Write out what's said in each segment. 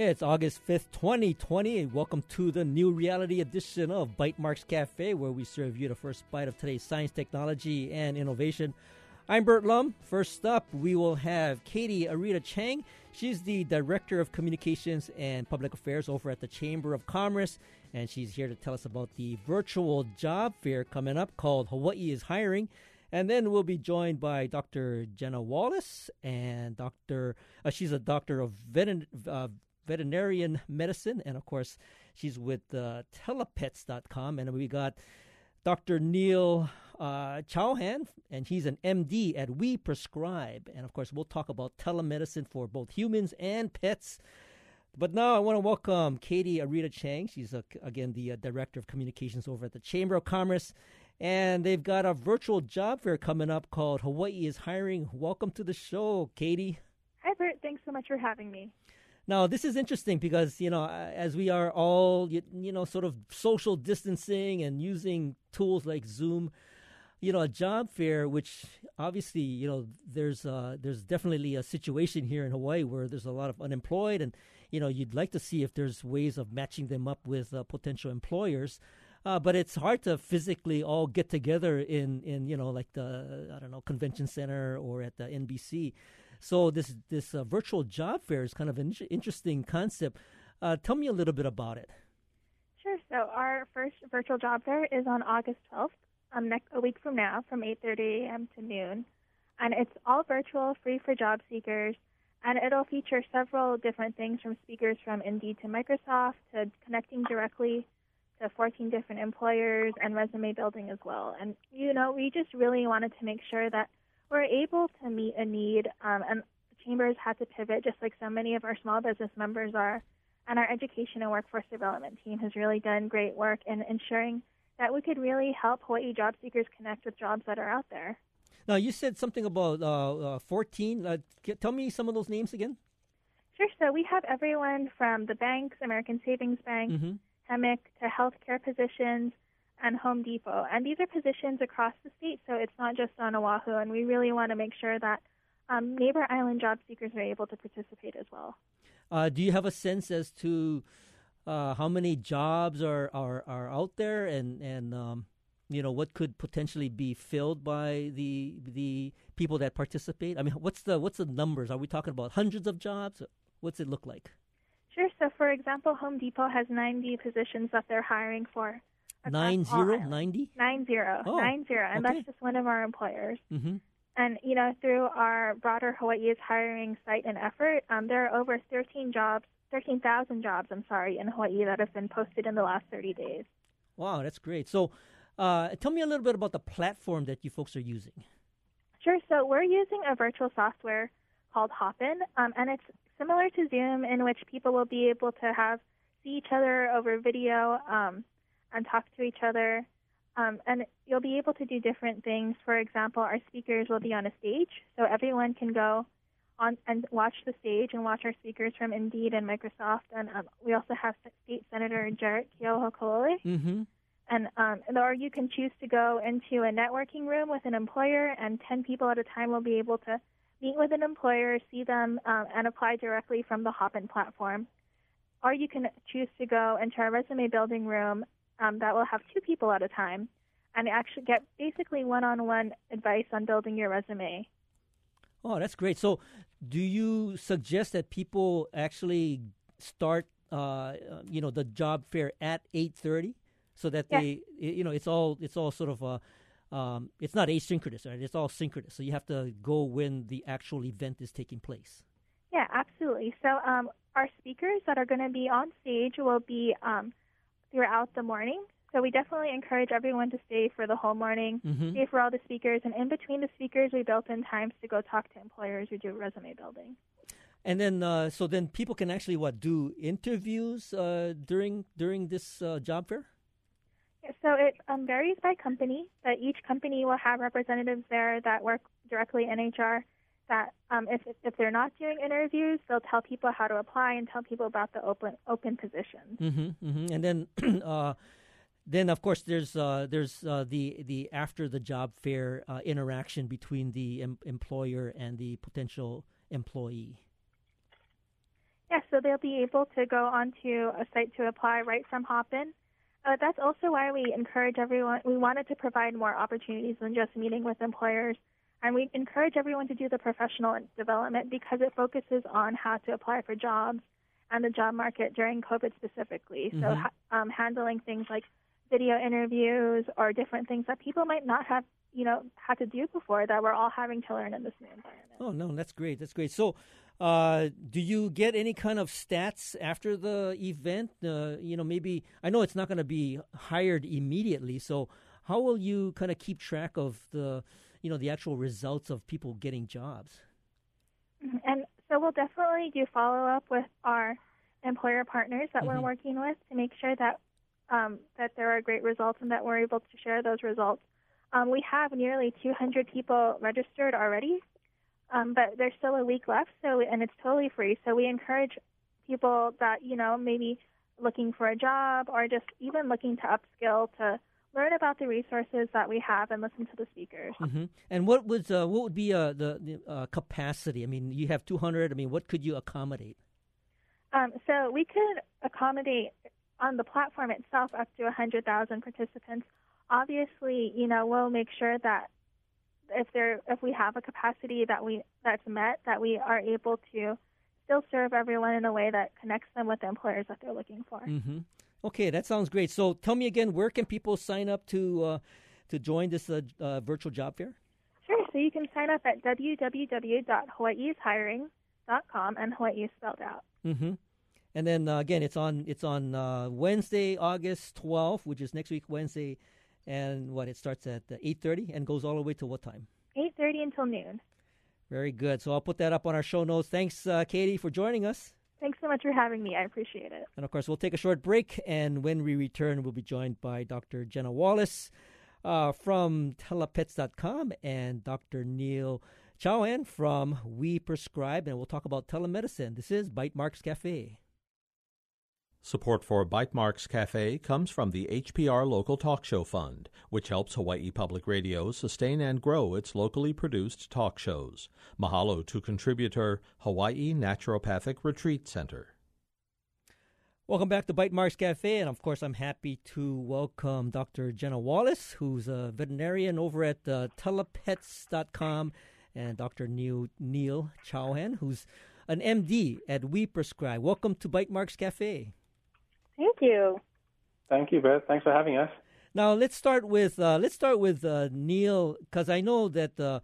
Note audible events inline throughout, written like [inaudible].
It's August 5th, 2020, and welcome to the new reality edition of Bytemarks Cafe, where we serve you the first bite of today's science, technology, and innovation. I'm Burt Lum. First up, we will have Katie Arita Chang. She's the Director of Communications and Public Affairs over at the Chamber of Commerce, and she's here to tell us about the virtual job fair coming up called Hawaii is Hiring. And then we'll be joined by Dr. Jenna Wallace, and Dr. Uh, she's a doctor of veterin- uh, veterinarian medicine, and of course, she's with uh, telapets.com. And we got Dr. Neil uh, and he's an MD at We Prescribe. And of course, we'll talk about telemedicine for both humans and pets. But now I want to welcome Katie Arita Chang. She's, uh, again, the uh, Director of Communications over at the Chamber of Commerce. And they've got a virtual job fair coming up called Hawaii is Hiring. Welcome to the show, Katie. Hi, Burt. Thanks so much for having me. Now, this is interesting because, you know, as we are all, you, you know, sort of social distancing and using tools like Zoom, you know, a job fair, which obviously, you know, there's uh, there's definitely a situation here in Hawaii where there's a lot of unemployed, and you know, you'd like to see if there's ways of matching them up with uh, potential employers. Uh, but it's hard to physically all get together in, in you know like the I don't know convention center or at the NBC. So this this uh, virtual job fair is kind of an interesting concept. Uh, tell me a little bit about it. Sure. So our first virtual job fair is on August 12th, um, next a week from now, from 8:30 a.m. to noon, and it's all virtual, free for job seekers, and it'll feature several different things from speakers from Indeed to Microsoft to connecting directly to 14 different employers and resume building as well. And, you know, we just really wanted to make sure that we're able to meet a need. Um, and Chambers had to pivot just like so many of our small business members are. And our education and workforce development team has really done great work in ensuring that we could really help Hawaii job seekers connect with jobs that are out there. Now, you said something about uh, uh, 14. Uh, tell me some of those names again. Sure. So we have everyone from the banks, American Savings Bank, mm-hmm. HEMIC to healthcare positions and Home Depot. And these are positions across the state, so it's not just on Oahu. And we really want to make sure that um, neighbor island job seekers are able to participate as well. Uh, do you have a sense as to uh, how many jobs are, are, are out there and, and um, you know what could potentially be filled by the the people that participate? I mean, what's the what's the numbers? Are we talking about hundreds of jobs? What's it look like? Sure. So, for example, Home Depot has 90 positions that they're hiring for. Nine zero, 90? Nine zero, oh, nine zero, and okay. that's just one of our employers. Mm-hmm. And you know, through our broader Hawaii is hiring site and effort, um, there are over 13 jobs, 13,000 jobs, I'm sorry, in Hawaii that have been posted in the last 30 days. Wow, that's great. So, uh, tell me a little bit about the platform that you folks are using. Sure. So, we're using a virtual software called Hopin, um, and it's similar to Zoom, in which people will be able to have see each other over video um, and talk to each other. Um, and you'll be able to do different things. For example, our speakers will be on a stage, so everyone can go on and watch the stage and watch our speakers from Indeed and Microsoft. And um, we also have State Senator Jarrett Keohokalole. Mm-hmm. And um, or you can choose to go into a networking room with an employer, and 10 people at a time will be able to meet with an employer, see them, um, and apply directly from the Hopin platform. Or you can choose to go into our resume building room um, that will have two people at a time and actually get basically one on one advice on building your resume. Oh, that's great. So, do you suggest that people actually start, uh, you know, the job fair at eight thirty, so that yes. they, you know, it's all it's all sort of a um, it's not asynchronous, right? It's all synchronous. So you have to go when the actual event is taking place. Yeah, absolutely. So um, our speakers that are going to be on stage will be um, throughout the morning. So we definitely encourage everyone to stay for the whole morning, mm-hmm. stay for all the speakers, and in between the speakers, we built in times to go talk to employers who do resume building. And then, uh, so then people can actually what do interviews uh, during during this uh, job fair. So it um, varies by company. but each company will have representatives there that work directly in HR. That um, if if they're not doing interviews, they'll tell people how to apply and tell people about the open open positions. Mm-hmm, mm-hmm. And then, [clears throat] uh, then of course there's uh, there's uh, the the after the job fair uh, interaction between the em- employer and the potential employee. Yeah, so they'll be able to go onto a site to apply right from Hopin. Uh, that's also why we encourage everyone. We wanted to provide more opportunities than just meeting with employers, and we encourage everyone to do the professional development because it focuses on how to apply for jobs and the job market during COVID specifically. Mm-hmm. So, um, handling things like video interviews or different things that people might not have, you know, had to do before that we're all having to learn in this new environment. Oh no, that's great. That's great. So, uh, do you get any kind of stats after the event? Uh, you know, maybe I know it's not going to be hired immediately. So, how will you kind of keep track of the, you know, the actual results of people getting jobs? Mm-hmm. And so we'll definitely do follow up with our employer partners that mm-hmm. we're working with to make sure that um, that there are great results and that we're able to share those results. Um, we have nearly 200 people registered already, um, but there's still a week left, so and it's totally free. So we encourage people that you know maybe looking for a job or just even looking to upskill to learn about the resources that we have and listen to the speakers. Mm-hmm. And what was uh, what would be uh, the, the uh, capacity? I mean, you have 200. I mean, what could you accommodate? Um, so we could accommodate on the platform itself up to 100,000 participants. Obviously, you know, we'll make sure that if there if we have a capacity that we that's met, that we are able to still serve everyone in a way that connects them with the employers that they're looking for. Mm-hmm. Okay, that sounds great. So, tell me again, where can people sign up to uh, to join this uh, uh, virtual job fair? Sure. So you can sign up at www.hawaiiishiring.com, and Hawaii is spelled out. Mm-hmm. And then uh, again, it's on it's on uh, Wednesday, August 12th, which is next week Wednesday, and what it starts at uh, 8:30 and goes all the way to what time? 8:30 until noon. Very good. So I'll put that up on our show notes. Thanks, uh, Katie, for joining us. Thanks so much for having me. I appreciate it. And of course, we'll take a short break, and when we return, we'll be joined by Dr. Jenna Wallace uh, from telapets.com and Dr. Neil Chauhan from We Prescribe, and we'll talk about telemedicine. This is Bytemarks Cafe. Support for Bytemarks Cafe comes from the HPR Local Talk Show Fund, which helps Hawaii Public Radio sustain and grow its locally produced talk shows. Mahalo to contributor Hawaii Naturopathic Retreat Center. Welcome back to Bytemarks Cafe, and of course, I'm happy to welcome Dr. Jenna Wallace, who's a veterinarian over at uh, telapets.com, and Dr. Neil, Neil Chauhan, who's an MD at We Prescribe. Welcome to Bytemarks Cafe. Thank you. Thank you, Beth. Thanks for having us. Now let's start with uh, let's start with uh, Neil because I know that uh,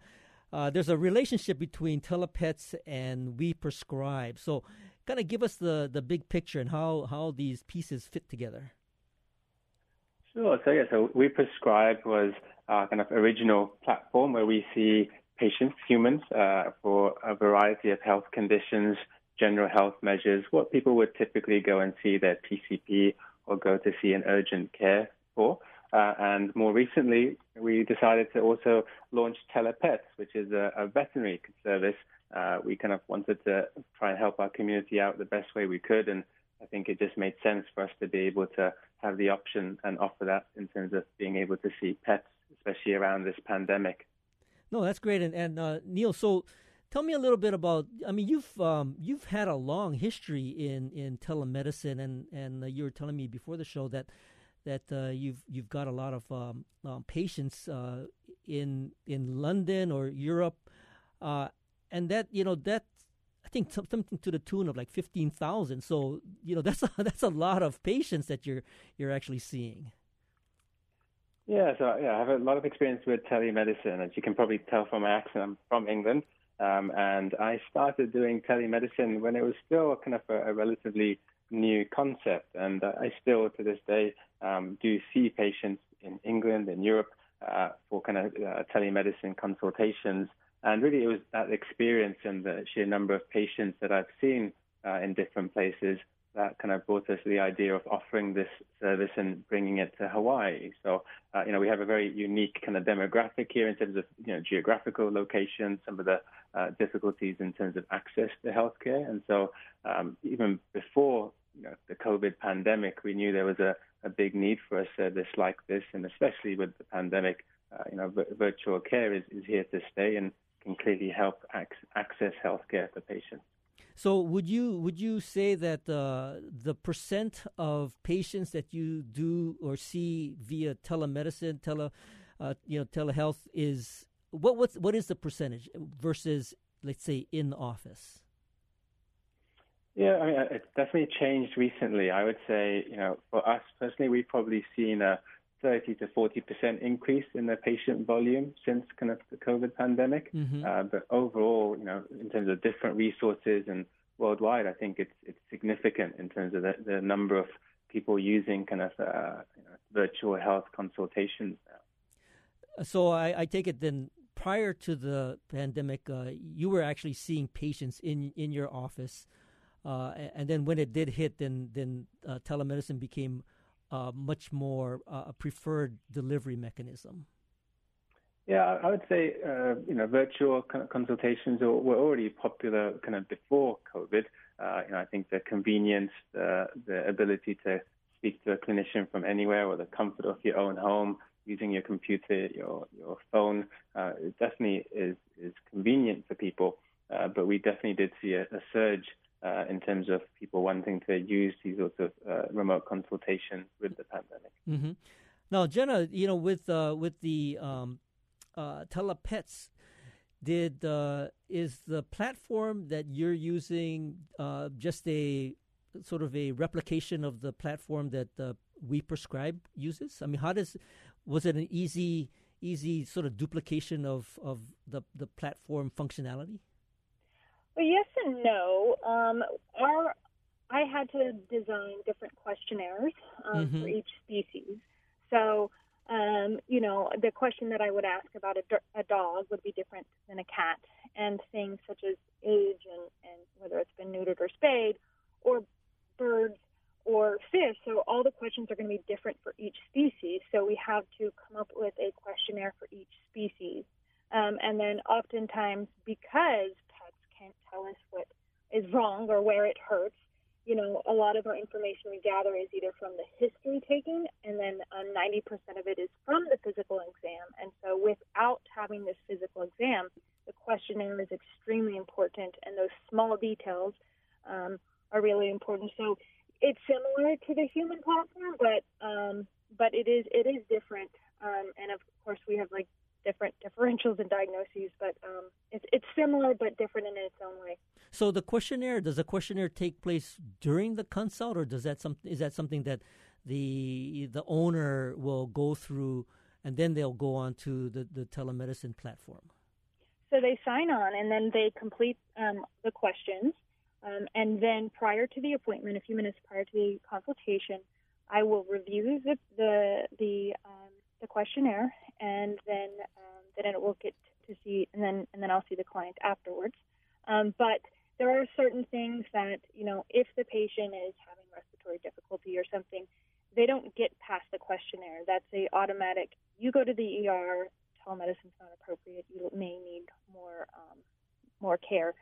uh, there's a relationship between telapets and we prescribe. So, kind of give us the, the big picture and how, how these pieces fit together. Sure. So yeah, so we prescribe was our kind of original platform where we see patients, humans, uh, for a variety of health conditions general health measures, what people would typically go and see their PCP or go to see an urgent care for. Uh, and more recently, we decided to also launch Telapets, which is a, a veterinary service. Uh, we kind of wanted to try and help our community out the best way we could, and I think it just made sense for us to be able to have the option and offer that in terms of being able to see pets, especially around this pandemic. No, that's great. And, and uh, Neil, so Tell me a little bit about. I mean, you've um, you've had a long history in, in telemedicine, and and uh, you were telling me before the show that that uh, you've you've got a lot of um, um, patients uh, in in London or Europe, uh, and that you know that I think something to the tune of like fifteen thousand. So you know [laughs] that's a, that's a lot of patients that you're you're actually seeing. Yeah, so yeah, I have a lot of experience with telemedicine, as you can probably tell from my accent. I'm from England, um, and I started doing telemedicine when it was still kind of a, a relatively new concept. And uh, I still, to this day, um, do see patients in England and Europe uh, for kind of uh, telemedicine consultations. And really, it was that experience and the sheer number of patients that I've seen uh, in different places that kind of brought us the idea of offering this service and bringing it to Hawaii. So, uh, you know, we have a very unique kind of demographic here in terms of, you know, geographical location, some of the uh, difficulties in terms of access to healthcare. And so, um, even before you know, the COVID pandemic, we knew there was a, a big need for a service like this, and especially with the pandemic, uh, you know, v- virtual care is, is here to stay and can clearly help ac- access healthcare for patients. So would you would you say that uh, the percent of patients that you do or see via telemedicine, tele, uh, you know, telehealth is what what's, what is the percentage versus let's say in the office? Yeah, I mean, it's definitely changed recently. I would say, you know, for us personally, we've probably seen a 30 to 40 percent increase in the patient volume since kind of the COVID pandemic. Mm-hmm. Uh, but overall, you know, in terms of different resources and worldwide, I think it's it's significant in terms of the, the number of people using kind of uh, you know, virtual health consultations now. So I, I, take it then prior to the pandemic, uh, you were actually seeing patients in in your office. Uh, and then when it did hit, then then uh, telemedicine became uh, much more uh, a preferred delivery mechanism. Yeah, I would say uh, you know virtual consultations were already popular kind of before COVID. You know, I think the convenience, the the ability to speak to a clinician from anywhere or the comfort of your own home, using your computer, your your phone, it definitely is is convenient for people. but we definitely did see a, a surge uh, in terms of people wanting to use these sorts of uh, remote consultations with the pandemic. Mm-hmm. Now, Jenna, you know, with uh, with the um, uh, telapets, did uh, is the platform that you're using uh, just a sort of a replication of the platform that we prescribe uses? I mean, how does was it an easy easy sort of duplication of of the the platform functionality? Well, yes and no. Um, our I had to design different questionnaires um, mm-hmm. for each species. So, um, you know, the question that I would ask about a, a, dog would be different than a cat, and things such as age and, and whether it's been neutered or spayed, or birds or fish. So, all the questions are going to be different for each species. So, we have to come up with a questionnaire for each species. Um, and then, oftentimes, because pets can't tell us what is wrong or where it hurts. You know, a lot of our information we gather is either from the history taking, and then uh, 90% of it is from the physical exam. And so, without having this physical exam, the questionnaire is extremely important, and those small details um, are really important. So, it's similar to the human platform, but um, but it is it is different. Um, and of course, we have like different [laughs] differentials and diagnoses, but um, it's, it's similar but different in its own way. So the questionnaire does the questionnaire take place during the consult, or does that some is that something that the the owner will go through and then they'll go on to the, the telemedicine platform? So they sign on and then they complete um, the questions, um, and then prior to the appointment, a few minutes prior to the consultation, I will review the the the um, the questionnaire, and then um, then it will get to see, and then and then I'll see the client afterwards. Um, but there are certain things that you know, if the patient is having respiratory difficulty or something, they don't get past the questionnaire. That's a automatic. You go to the ER. Telemedicine's not appropriate. You may need more um, more care.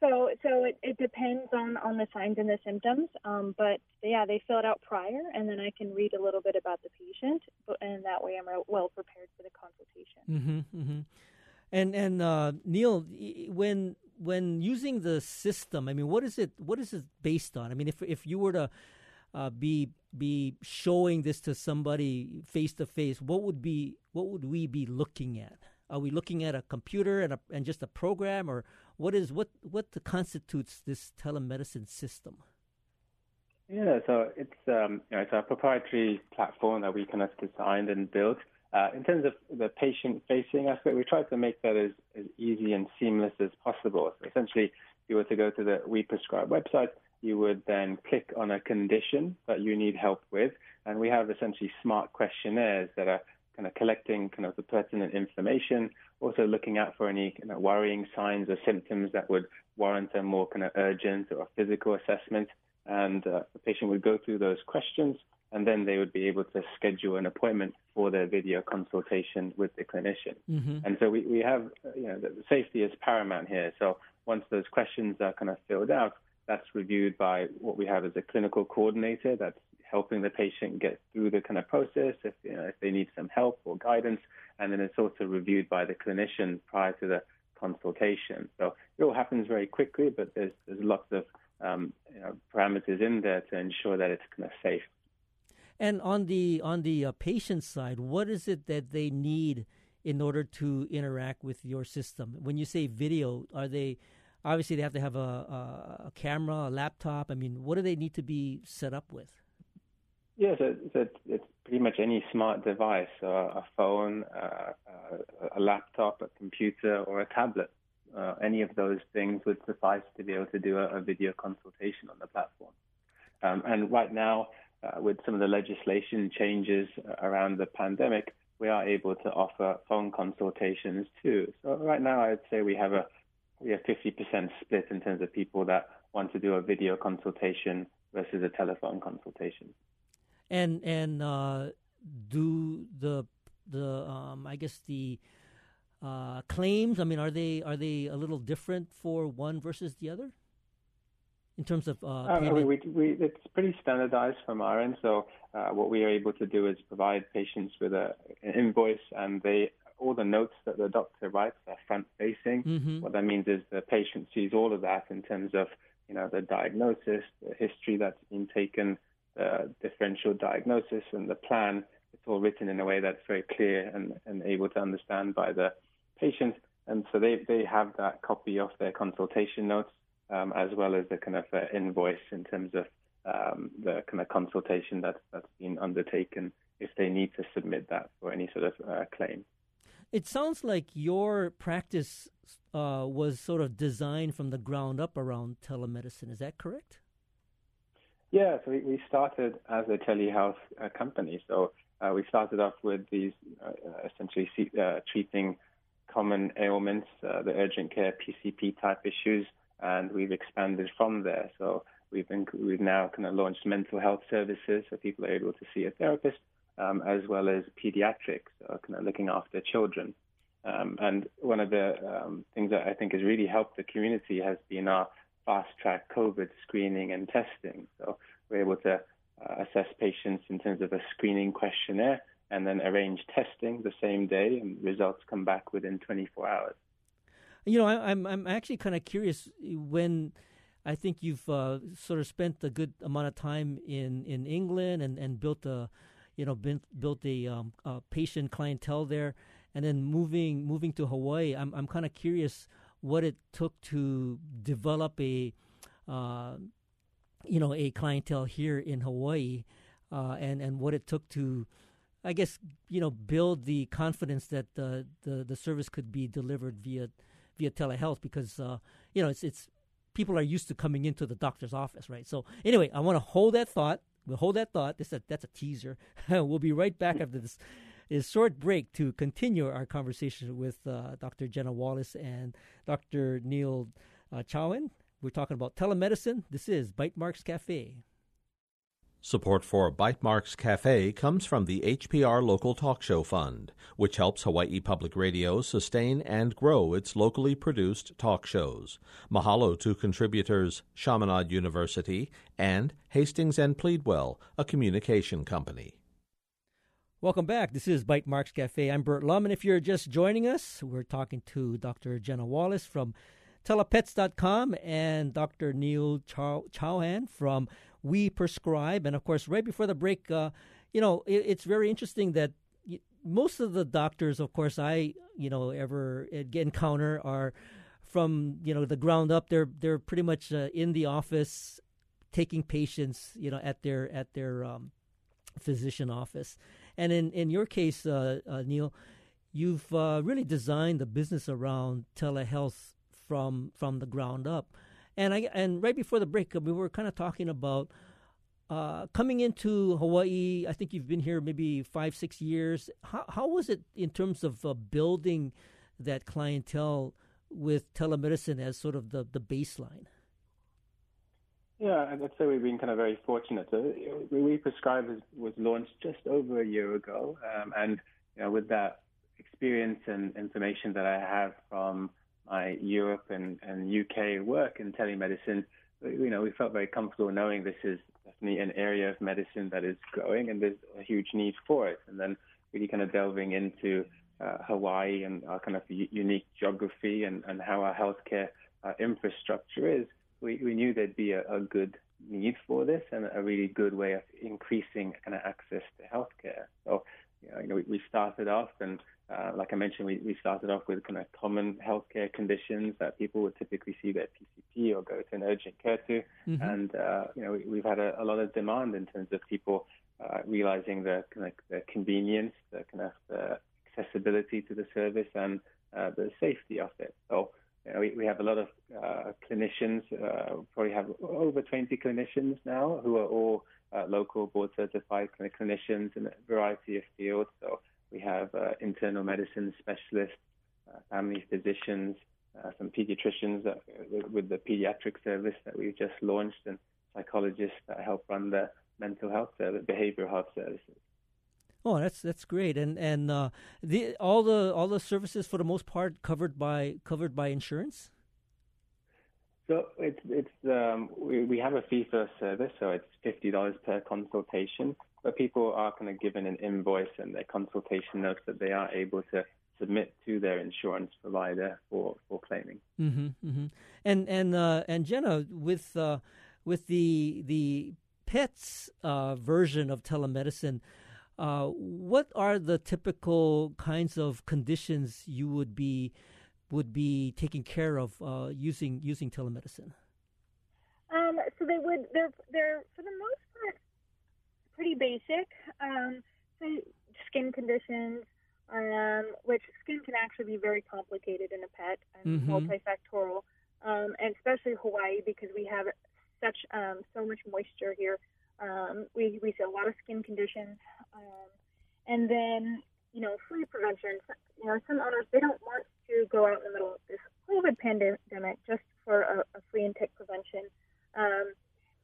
So, so it, it depends on, on the signs and the symptoms. Um, but yeah, they fill it out prior, and then I can read a little bit about the patient, and that way I'm well prepared for the consultation. Mm-hmm, mm-hmm. And and uh, Neil, when when using the system, I mean, what is it? What is it based on? I mean, if if you were to uh, be be showing this to somebody face to face, what would be what would we be looking at? Are we looking at a computer and a, and just a program, or what is what what constitutes this telemedicine system? Yeah, so it's um, you know, it's a proprietary platform that we kind of designed and built. Uh, in terms of the patient-facing aspect, we tried to make that as, as easy and seamless as possible. So essentially, if you were to go to the We Prescribe website, you would then click on a condition that you need help with, and we have essentially smart questionnaires that are kind of collecting kind of the pertinent information, also looking out for any kind of worrying signs or symptoms that would warrant a more kind of urgent or physical assessment. And uh, the patient would go through those questions, and then they would be able to schedule an appointment for their video consultation with the clinician. Mm-hmm. And so we, we have, you know, the safety is paramount here. So once those questions are kind of filled out, that's reviewed by what we have as a clinical coordinator that's helping the patient get through the kind of process if you know if they need some help or guidance, and then it's also reviewed by the clinician prior to the consultation. So it all happens very quickly, but there's there's lots of um, you know, parameters in there to ensure that it's kind of safe. And on the on the uh, patient side, what is it that they need in order to interact with your system? When you say video, are they obviously they have to have a, a, a camera, a laptop? I mean, what do they need to be set up with? Yeah, so, so it's pretty much any smart device, uh, a phone, uh, a laptop, a computer, or a tablet. Uh, any of those things would suffice to be able to do a, a video consultation on the platform. Um, and right now, uh, with some of the legislation changes around the pandemic, we are able to offer phone consultations too. So right now, I'd say we have a we have 50% split in terms of people that want to do a video consultation versus a telephone consultation. And and uh, do the the um, I guess the uh, claims? I mean, are they are they a little different for one versus the other in terms of? Uh, uh, we, we, we, it's pretty standardized from our end. So uh, what we are able to do is provide patients with a, an invoice, and they all the notes that the doctor writes are front facing. Mm-hmm. What that means is the patient sees all of that in terms of you know the diagnosis, the history that's been taken, the differential diagnosis, and the plan. It's all written in a way that's very clear and, and able to understand by the patient. And so they, they have that copy of their consultation notes um, as well as the kind of uh, invoice in terms of um, the kind of consultation that, that's been undertaken if they need to submit that for any sort of uh, claim. It sounds like your practice uh, was sort of designed from the ground up around telemedicine. Is that correct? Yeah, so we, we started as a telehealth uh, company. So uh, we started off with these uh, essentially uh, treating common ailments, uh, the urgent care PCP type issues, and we've expanded from there. So we've been, we've now kind of launched mental health services, so people are able to see a therapist, um, as well as pediatrics, so kind of looking after children. Um, and one of the um, things that I think has really helped the community has been our fast track COVID screening and testing. So we're able to uh, assess patients in terms of a screening questionnaire and then arrange testing the same day, and results come back within 24 hours. You know, I, am I'm actually kind of curious when I think you've uh, sort of spent a good amount of time in, in England and, and built a you know been, built a, um, a patient clientele there, and then moving moving to Hawaii. I'm I'm kind of curious what it took to develop a uh, you know a clientele here in Hawaii, uh, and and what it took to I guess you know build the confidence that the the, the service could be delivered via via telehealth because uh, you know it's it's people are used to coming into the doctor's office, right? So anyway, I want to hold that thought. We'll hold that thought. This that's a teaser. [laughs] we'll be right back after this is short break to continue our conversation with uh, Dr. Jenna Wallace and Dr. Neil uh. We're talking about telemedicine. This is Bytemarks Cafe. Support for Bytemarks Cafe comes from the HPR Local Talk Show Fund, which helps Hawaii Public Radio sustain and grow its locally produced talk shows. Mahalo to contributors Chaminade University and Hastings and Pleadwell, a communication company. Welcome back. This is Bytemarks Cafe. I'm Burt Lum, and if you're just joining us, we're talking to Dr. Jenna Wallace from telapets.com and Dr. Neil Chow- Chauhan from we prescribe. And of course, right before the break, uh, you know, it, it's very interesting that most of the doctors, of course, I you know ever encounter are from you know the ground up. They're they're pretty much uh, in the office taking patients, you know, at their at their um, physician office. And in in your case, uh, uh, Neil, you've uh, really designed the business around telehealth from from the ground up. And I and right before the break, we were kind of talking about uh, coming into Hawaii. I think you've been here maybe five, six years. How how was it in terms of uh, building that clientele with telemedicine as sort of the the baseline? Yeah, I'd say we've been kind of very fortunate. So we prescribe was, launched just over a year ago, um, and you know, with that experience and information that I have from my Europe and, and UK work in telemedicine, you know, we felt very comfortable knowing this is definitely an area of medicine that is growing and there's a huge need for it. And then really kind of delving into uh, Hawaii and our kind of unique geography and, and how our healthcare uh, infrastructure is, we, we knew there'd be a, a, good need for this and a really good way of increasing kind of access to healthcare. So, you know, we, we started off and uh, like I mentioned, we, we started off with kind of common healthcare conditions that people would typically see their PCP or go to an urgent care to. Mm-hmm. And, uh, you know, we, have had a, a, lot of demand in terms of people uh, realizing the, kind of, the convenience, the kind of the accessibility to the service and uh, the safety of it. So, we, we have a lot of uh, clinicians, uh, probably have over 20 clinicians now who are all local board certified clinicians in a variety of fields. So we have uh, internal medicine specialists, uh, family physicians, uh, some pediatricians with the pediatric service that we've just launched, and psychologists that help run the mental health service, behavioral health services. Oh, that's that's great, and and uh, the all the all the services for the most part covered by covered by insurance. So it's it's um, we, we have a fee for service, so it's fifty dollars per consultation but people are kind of given an invoice and their consultation notes that they are able to submit to their insurance provider for, for claiming. Mm-hmm, mm-hmm. And and uh, and Jenna, with uh, with the the pets uh, version of telemedicine, uh, what are the typical kinds of conditions you would be would be taking care of uh, using using telemedicine? Um, so they would they're they're for the most part pretty basic. Um, so skin conditions, um, which skin can actually be very complicated in a pet and mm-hmm. multifactorial, um, and especially Hawaii because we have such um, so much moisture here. Um, we we see a lot of skin conditions, um, and then you know flea prevention. You know some owners they don't want to go out in the middle of this COVID pandemic just for a, a flea and tick prevention, um,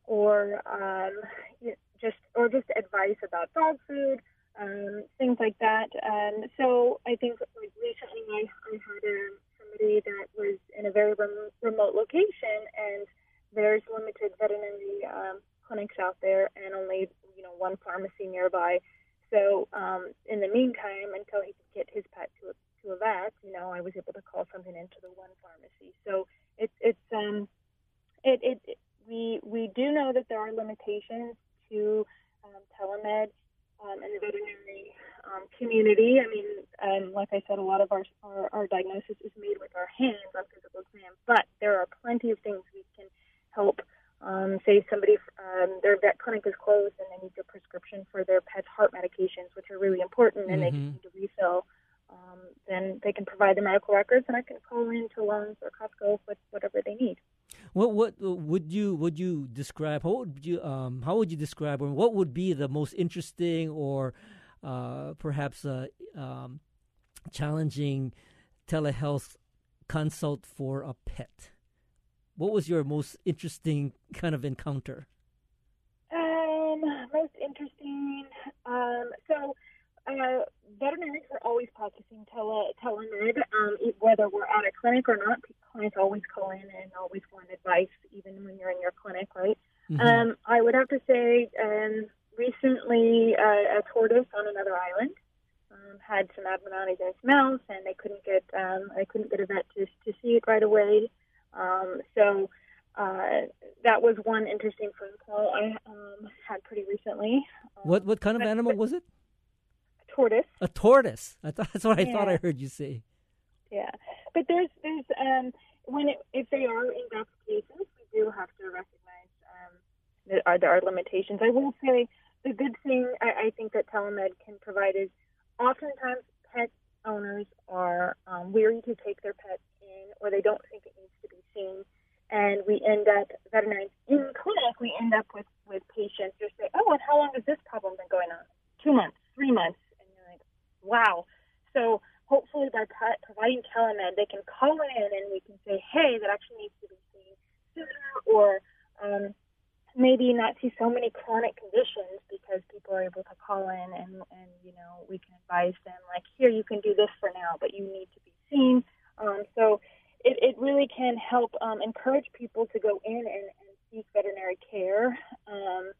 or um, you know, just or just advice about dog food, um, things like that. And so I think like recently I, I had a, somebody that was in a very rem- remote location, and there's limited veterinary um, clinics out there, and only you know one pharmacy nearby. So um, in the meantime, until he could get his pet to a, to a vet, you know, I was able to call something into the one pharmacy. So it's it's um it, it we we do know that there are limitations to um, telemed um, and the veterinary um, community. I mean, um, like I said, a lot of our, our, our diagnosis is made with our hands on physical exam, but there are plenty of things we can help. Um, say somebody um, their vet clinic is closed and they need a prescription for their pet's heart medications, which are really important, and mm-hmm. they need to refill. Um, then they can provide the medical records, and I can call in to Longs or Costco with whatever they need. What what would you would you describe? How would you um how would you describe or what would be the most interesting or uh, perhaps uh, um, challenging telehealth consult for a pet? What was your most interesting kind of encounter? Um, most interesting. Um, so uh, veterinarians are always practicing tele telemed, um, whether we're at a clinic or not. Clients always call in and always want advice, even when you're in your clinic, right? Mm-hmm. Um, I would have to say, um, recently uh, a tortoise on another island um, had some abnormalities in its mouth, and they couldn't get um, they couldn't get a vet to to see it right away. Um, so. Uh, that was one interesting phone call I um, had pretty recently. what what kind of animal was it? A tortoise. A tortoise. Thought that's what I yeah. thought I heard you say. Yeah, but there's there's um when it, if they are in death cases, we do have to recognize um that are there are limitations. I will say the good thing I, I think that telemed can provide is oftentimes pet owners are um, weary to take their pets or they don't think it needs to be seen, and we end up veterinarians in clinic. We end up with with patients who say, "Oh, and how long has this problem been going on? Two months, three months." And you're like, wow. So hopefully by providing telemed, they can call in and we can say, hey, that actually needs to be seen sooner, or um, maybe not see so many chronic conditions because people are able to call in and, and you know we can advise them like, here you can do this for now, but you need to be seen. Um, so it, it really can help um, encourage people to go in and, and seek veterinary care. Um,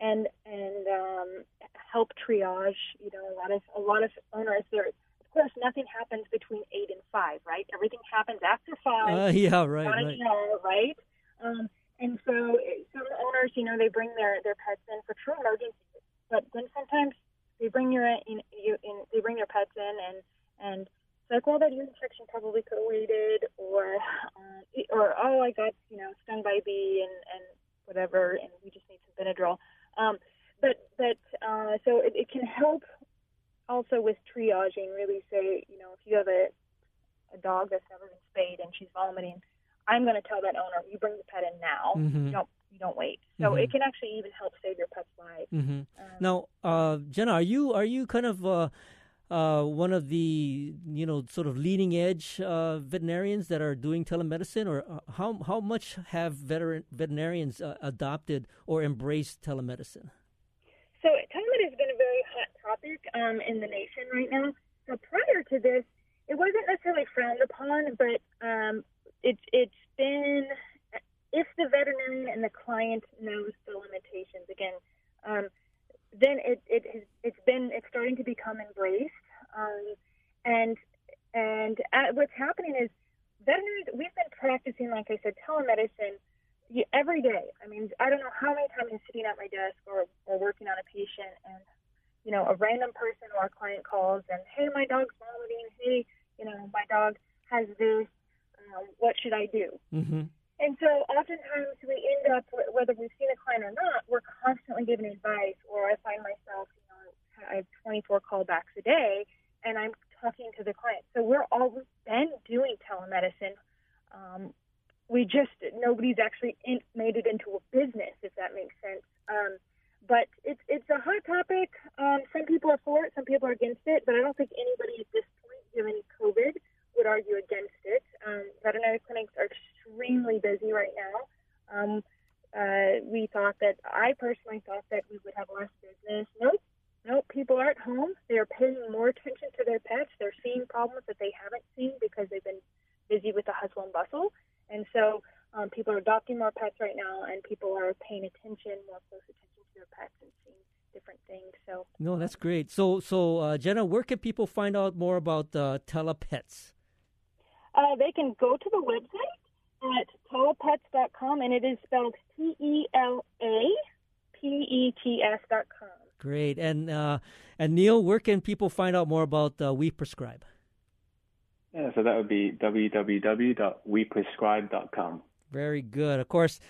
and and um, help triage. You know, a lot of a lot of owners there. Of course, nothing happens between eight and five, right? Everything happens after five. Uh, yeah, right, right. Right? Um, and so some owners, you know, they bring their their pets in for true emergencies, but then sometimes they bring your in, you in they bring their pets in and and like, well, that ear infection probably could have waited, or um, or oh, I got you know stung by a bee and and whatever, and we just need some Benadryl. Um, but but uh, so it, it can help also with triaging. Really say, you know, if you have a a dog that's never been spayed and she's vomiting, I'm going to tell that owner, you bring the pet in now. Mm-hmm. You don't you don't wait. So mm-hmm. it can actually even help save your pet's life. Mm-hmm. Um, now, uh, Jenna, are you are you kind of uh, uh, one of the you know sort of leading edge uh, veterinarians that are doing telemedicine, or uh, how how much have veteran veterinarians uh, adopted or embraced telemedicine? So telemedicine has been a very hot topic um, in the nation right now. So prior to this, it wasn't necessarily frowned upon, but um, it's it's been if the veterinarian and the client knows the limitations again. Um, then it, it has, it's been it's starting to become embraced, um, and and at, what's happening is veterinarians we've been practicing like I said telemedicine every day. I mean I don't know how many times I'm sitting at my desk or, or working on a patient and you know a random person or a client calls and hey my dog's vomiting hey you know my dog has this um, what should I do? Mm-hmm. And so oftentimes we end up, whether we've seen a client or not, we're constantly giving advice, or I find myself, you know, I have 24 callbacks a day, and I'm talking to the client. So we're all been doing telemedicine. Um, we just nobody's actually in, made it into a business, if that makes sense. Um, but it's it's a hot topic. Um, some people are for it, some people are against it. But I don't think anybody at this point, given COVID, would argue against it. Um, veterinary clinics are extremely busy right now. Um, uh, we thought that, I personally thought that we would have less business. Nope. Nope. People are at home. They are paying more attention to their pets. They're seeing problems that they haven't seen because they've been busy with the hustle and bustle. And so um, people are adopting more pets right now, and people are paying attention, more close attention to their pets and seeing different things. So no, that's great. So so uh, Jenna, where can people find out more about uh, Telapets? Uh, they can go to the website at telapets.com, and it is spelled T E L A P E T S dot com. Great. And uh, and Neil, where can people find out more about uh, We Prescribe? Yeah, so that would be www.weprescribe.com. Very good. Of course,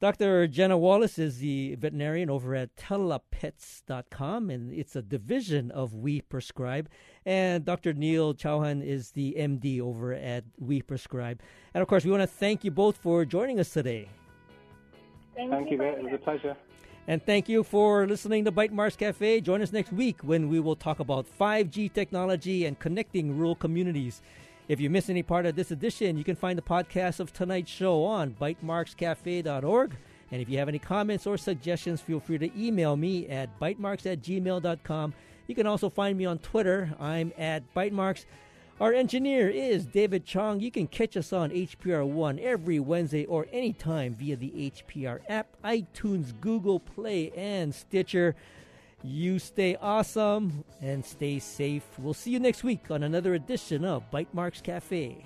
Dr. Jenna Wallace is the veterinarian over at telapets.com, and it's a division of We Prescribe. And Dr. Neil Chauhan is the MD over at We Prescribe. And of course, we want to thank you both for joining us today. Thank, thank you. It was a pleasure. And thank you for listening to Bytemarks Cafe. Join us next week when we will talk about 5G technology and connecting rural communities. If you miss any part of this edition, you can find the podcast of tonight's show on bytemarkscafe.org. And if you have any comments or suggestions, feel free to email me at bytemarks at gmail.com. You can also find me on Twitter. I'm at bytemarks. Our engineer is David Chong. You can catch us on HPR One every Wednesday or anytime via the HPR app, iTunes, Google Play, and Stitcher. You stay awesome and stay safe. We'll see you next week on another edition of Bytemarks Cafe.